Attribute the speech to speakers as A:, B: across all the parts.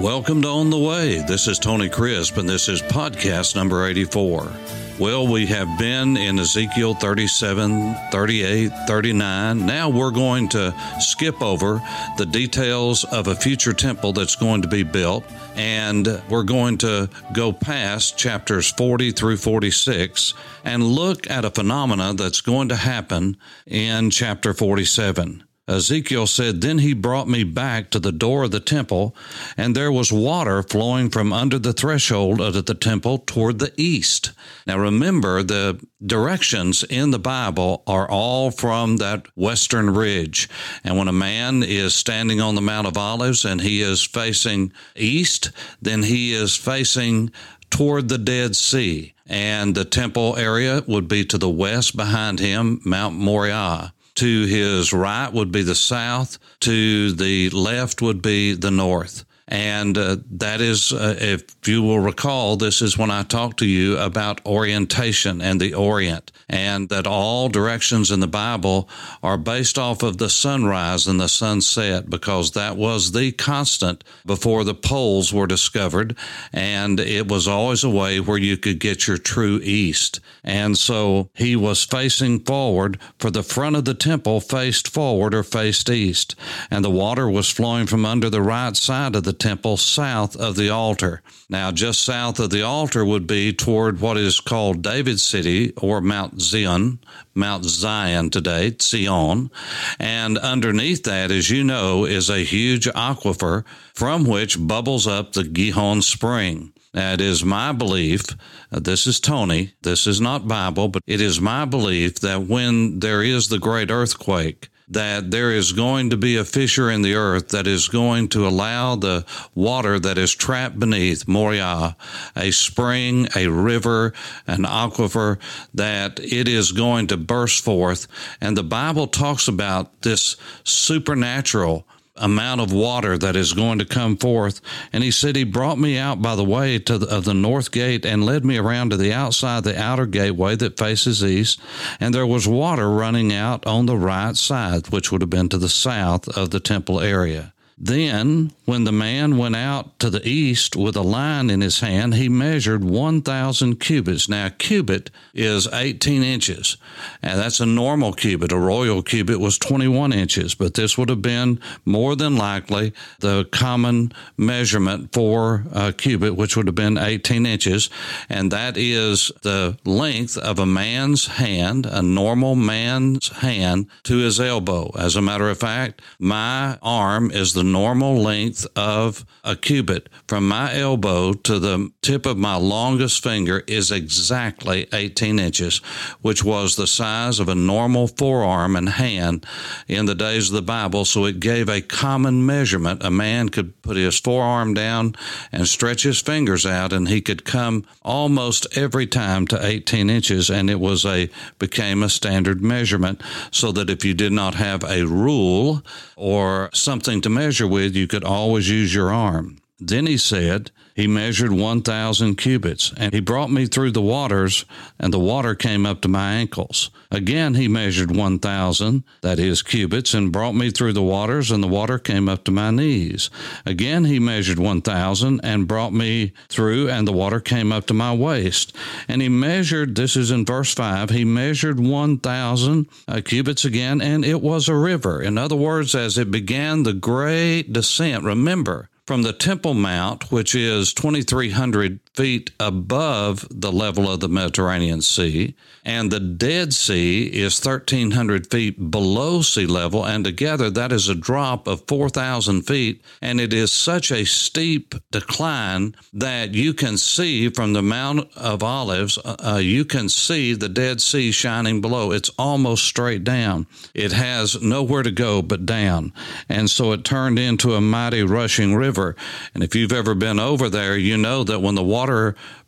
A: Welcome to On the Way. This is Tony Crisp, and this is podcast number 84. Well, we have been in Ezekiel 37, 38, 39. Now we're going to skip over the details of a future temple that's going to be built, and we're going to go past chapters 40 through 46 and look at a phenomena that's going to happen in chapter 47. Ezekiel said, Then he brought me back to the door of the temple, and there was water flowing from under the threshold of the temple toward the east. Now remember, the directions in the Bible are all from that western ridge. And when a man is standing on the Mount of Olives and he is facing east, then he is facing toward the Dead Sea. And the temple area would be to the west behind him, Mount Moriah. To his right would be the south. To the left would be the north. And uh, that is, uh, if you will recall, this is when I talked to you about orientation and the Orient, and that all directions in the Bible are based off of the sunrise and the sunset, because that was the constant before the poles were discovered. And it was always a way where you could get your true east. And so he was facing forward, for the front of the temple faced forward or faced east, and the water was flowing from under the right side of the temple south of the altar. Now, just south of the altar would be toward what is called David's city or Mount Zion, Mount Zion today, Zion. And underneath that, as you know, is a huge aquifer from which bubbles up the Gihon spring. It is my belief, uh, this is Tony, this is not Bible, but it is my belief that when there is the great earthquake, that there is going to be a fissure in the earth that is going to allow the water that is trapped beneath Moriah, a spring, a river, an aquifer, that it is going to burst forth. And the Bible talks about this supernatural amount of water that is going to come forth. And he said, He brought me out by the way to the, of the north gate and led me around to the outside, the outer gateway that faces east. And there was water running out on the right side, which would have been to the south of the temple area. Then, when the man went out to the east with a line in his hand, he measured 1,000 cubits. Now, cubit is 18 inches, and that's a normal cubit. A royal cubit was 21 inches, but this would have been more than likely the common measurement for a cubit, which would have been 18 inches, and that is the length of a man's hand, a normal man's hand, to his elbow. As a matter of fact, my arm is the normal length of a cubit from my elbow to the tip of my longest finger is exactly 18 inches, which was the size of a normal forearm and hand in the days of the Bible. So it gave a common measurement. A man could put his forearm down and stretch his fingers out, and he could come almost every time to 18 inches, and it was a became a standard measurement. So that if you did not have a rule or something to measure measure with, you could always use your arm. Then he said, he measured 1,000 cubits, and he brought me through the waters, and the water came up to my ankles. Again, he measured 1,000, that is, cubits, and brought me through the waters, and the water came up to my knees. Again, he measured 1,000 and brought me through, and the water came up to my waist. And he measured, this is in verse 5, he measured 1,000 uh, cubits again, and it was a river. In other words, as it began the great descent, remember, from the Temple Mount, which is 2,300 feet above the level of the Mediterranean Sea, and the Dead Sea is 1,300 feet below sea level, and together that is a drop of 4,000 feet, and it is such a steep decline that you can see from the Mount of Olives, uh, uh you can see the Dead Sea shining below. It's almost straight down. It has nowhere to go but down, and so it turned into a mighty rushing river. And if you've ever been over there, you know that when the water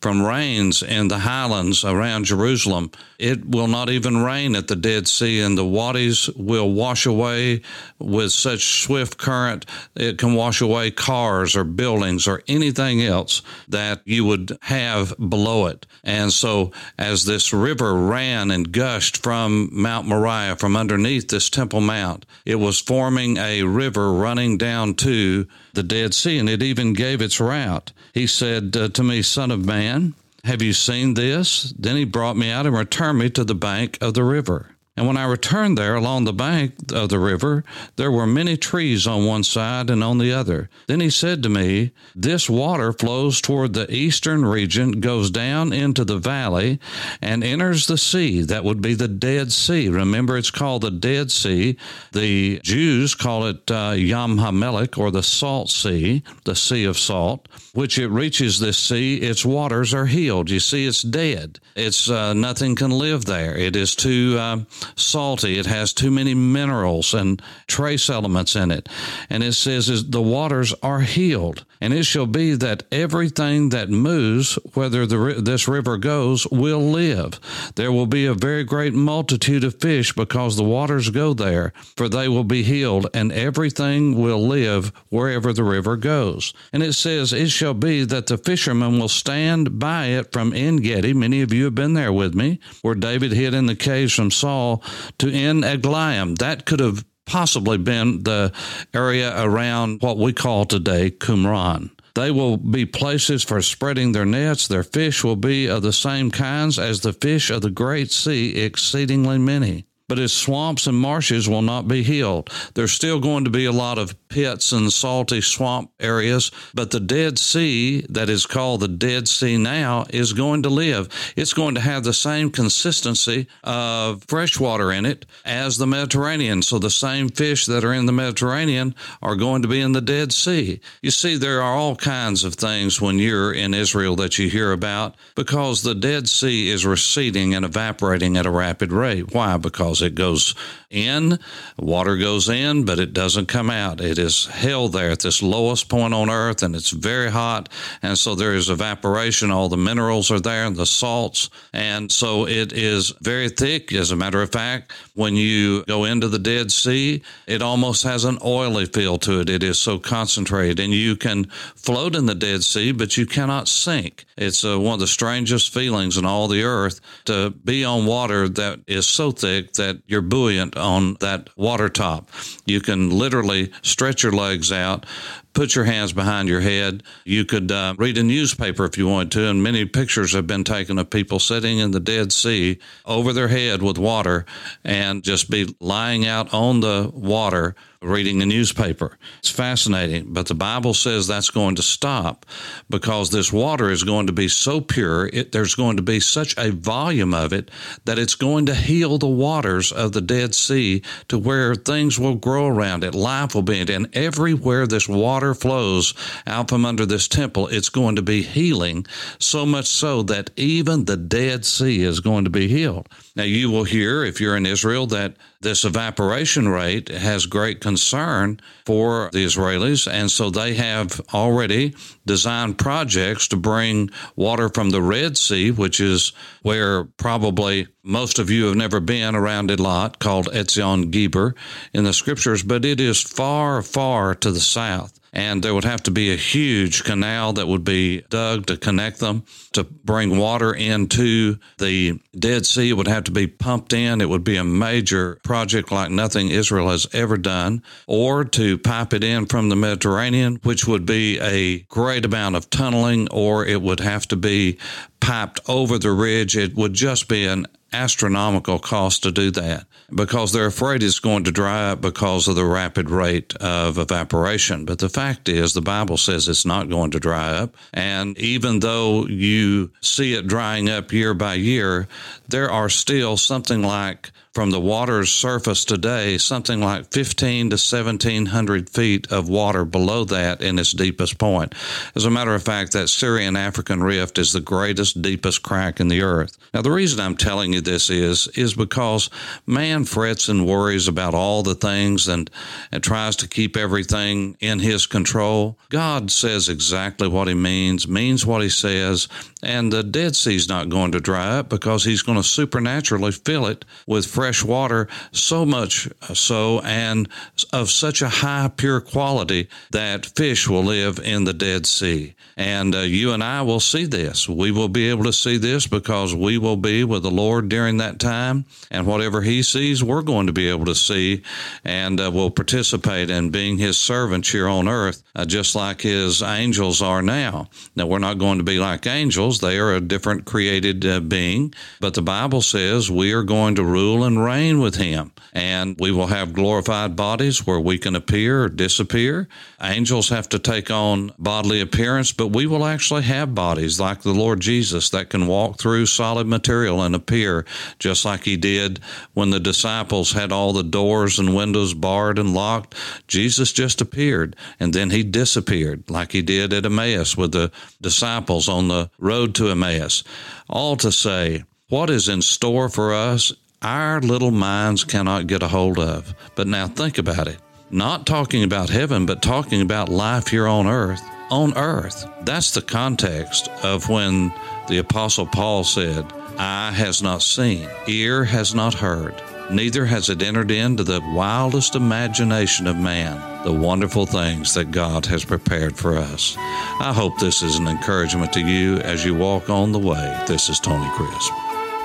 A: from rains in the highlands around Jerusalem. It will not even rain at the Dead Sea, and the wadis will wash away with such swift current, it can wash away cars or buildings or anything else that you would have below it. And so, as this river ran and gushed from Mount Moriah, from underneath this Temple Mount, it was forming a river running down to the Dead Sea, and it even gave its route. He said uh, to me, Son of man, have you seen this? Then he brought me out and returned me to the bank of the river. And when I returned there along the bank of the river, there were many trees on one side and on the other. Then he said to me, This water flows toward the eastern region, goes down into the valley, and enters the sea. That would be the Dead Sea. Remember, it's called the Dead Sea. The Jews call it uh, Yam HaMelech, or the Salt Sea, the Sea of Salt, which it reaches this sea, its waters are healed. You see, it's dead. It's uh, nothing can live there. It is too. Uh, salty. It has too many minerals and trace elements in it. And it says is the waters are healed. And it shall be that everything that moves, whether the, this river goes, will live. There will be a very great multitude of fish because the waters go there, for they will be healed, and everything will live wherever the river goes. And it says, It shall be that the fishermen will stand by it from En Gedi. Many of you have been there with me, where David hid in the caves from Saul to En Eglaim. That could have possibly been the area around what we call today Qumran. They will be places for spreading their nets. Their fish will be of the same kinds as the fish of the great sea, exceedingly many but its swamps and marshes will not be healed. There's still going to be a lot of pits and salty swamp areas, but the Dead Sea, that is called the Dead Sea now, is going to live. It's going to have the same consistency of fresh water in it as the Mediterranean. So the same fish that are in the Mediterranean are going to be in the Dead Sea. You see, there are all kinds of things when you're in Israel that you hear about because the Dead Sea is receding and evaporating at a rapid rate. Why? Because it goes in, water goes in, but it doesn't come out. It is held there at this lowest point on earth and it's very hot. And so there is evaporation. All the minerals are there and the salts. And so it is very thick. As a matter of fact, when you go into the Dead Sea, it almost has an oily feel to it. It is so concentrated and you can float in the Dead Sea, but you cannot sink. It's uh, one of the strangest feelings in all the earth to be on water that is so thick that you're buoyant on that water top. You can literally stretch your legs out, put your hands behind your head. You could uh, read a newspaper if you wanted to, and many pictures have been taken of people sitting in the Dead Sea over their head with water and just be lying out on the water reading a newspaper. It's fascinating, but the Bible says that's going to stop because this water is going to be so pure, it, there's going to be such a volume of it that it's going to heal the waters of the Dead Sea to where things will grow around it, life will be in it, and everywhere this water flows out from under this temple, it's going to be healing, so much so that even the Dead Sea is going to be healed. Now, you will hear, if you're in Israel, that this evaporation rate has great concern for the Israelis. And so they have already designed projects to bring water from the Red Sea, which is where probably most of you have never been around Eilat, called Etzion Geber in the scriptures, but it is far, far to the south and there would have to be a huge canal that would be dug to connect them to bring water into the Dead Sea. It would have to be pumped in. It would be a major project like nothing Israel has ever done, or to pipe it in from the Mediterranean, which would be a great amount of tunneling, or it would have to be piped over the ridge. It would just be an astronomical cost to do that because they're afraid it's going to dry up because of the rapid rate of evaporation. But the fact is, the Bible says it's not going to dry up. And even though you see it drying up year by year, there are still something like from the water's surface today, something like 15 to 1700 feet of water below that in its deepest point. As a matter of fact, that Syrian African rift is the greatest, deepest crack in the earth. Now, the reason I'm telling you this is, is because man frets and worries about all the things and, and tries to keep everything in his control. God says exactly what he means, means what he says, and the Dead Sea's not going to dry up because he's going to supernaturally fill it with fresh water, so much so and of such a high, pure quality that fish will live in the Dead Sea. And uh, you and I will see this. We will be able to see this because we will be with the Lord during that time. And whatever He sees, we're going to be able to see and uh, will participate in being His servants here on earth, uh, just like His angels are now. Now, we're not going to be like angels, they are a different created uh, being. But the Bible says we are going to rule and reign with Him. And we will have glorified bodies where we can appear or disappear. Angels have to take on bodily appearance, but we will actually have bodies like the Lord Jesus that can walk through solid material and appear just like he did when the disciples had all the doors and windows barred and locked. Jesus just appeared and then he disappeared like he did at Emmaus with the disciples on the road to Emmaus. All to say, what is in store for us our little minds cannot get a hold of. But now think about it. Not talking about heaven, but talking about life here on earth. On earth. That's the context of when the Apostle Paul said, Eye has not seen, ear has not heard, neither has it entered into the wildest imagination of man the wonderful things that God has prepared for us. I hope this is an encouragement to you as you walk on the way. This is Tony Crisp.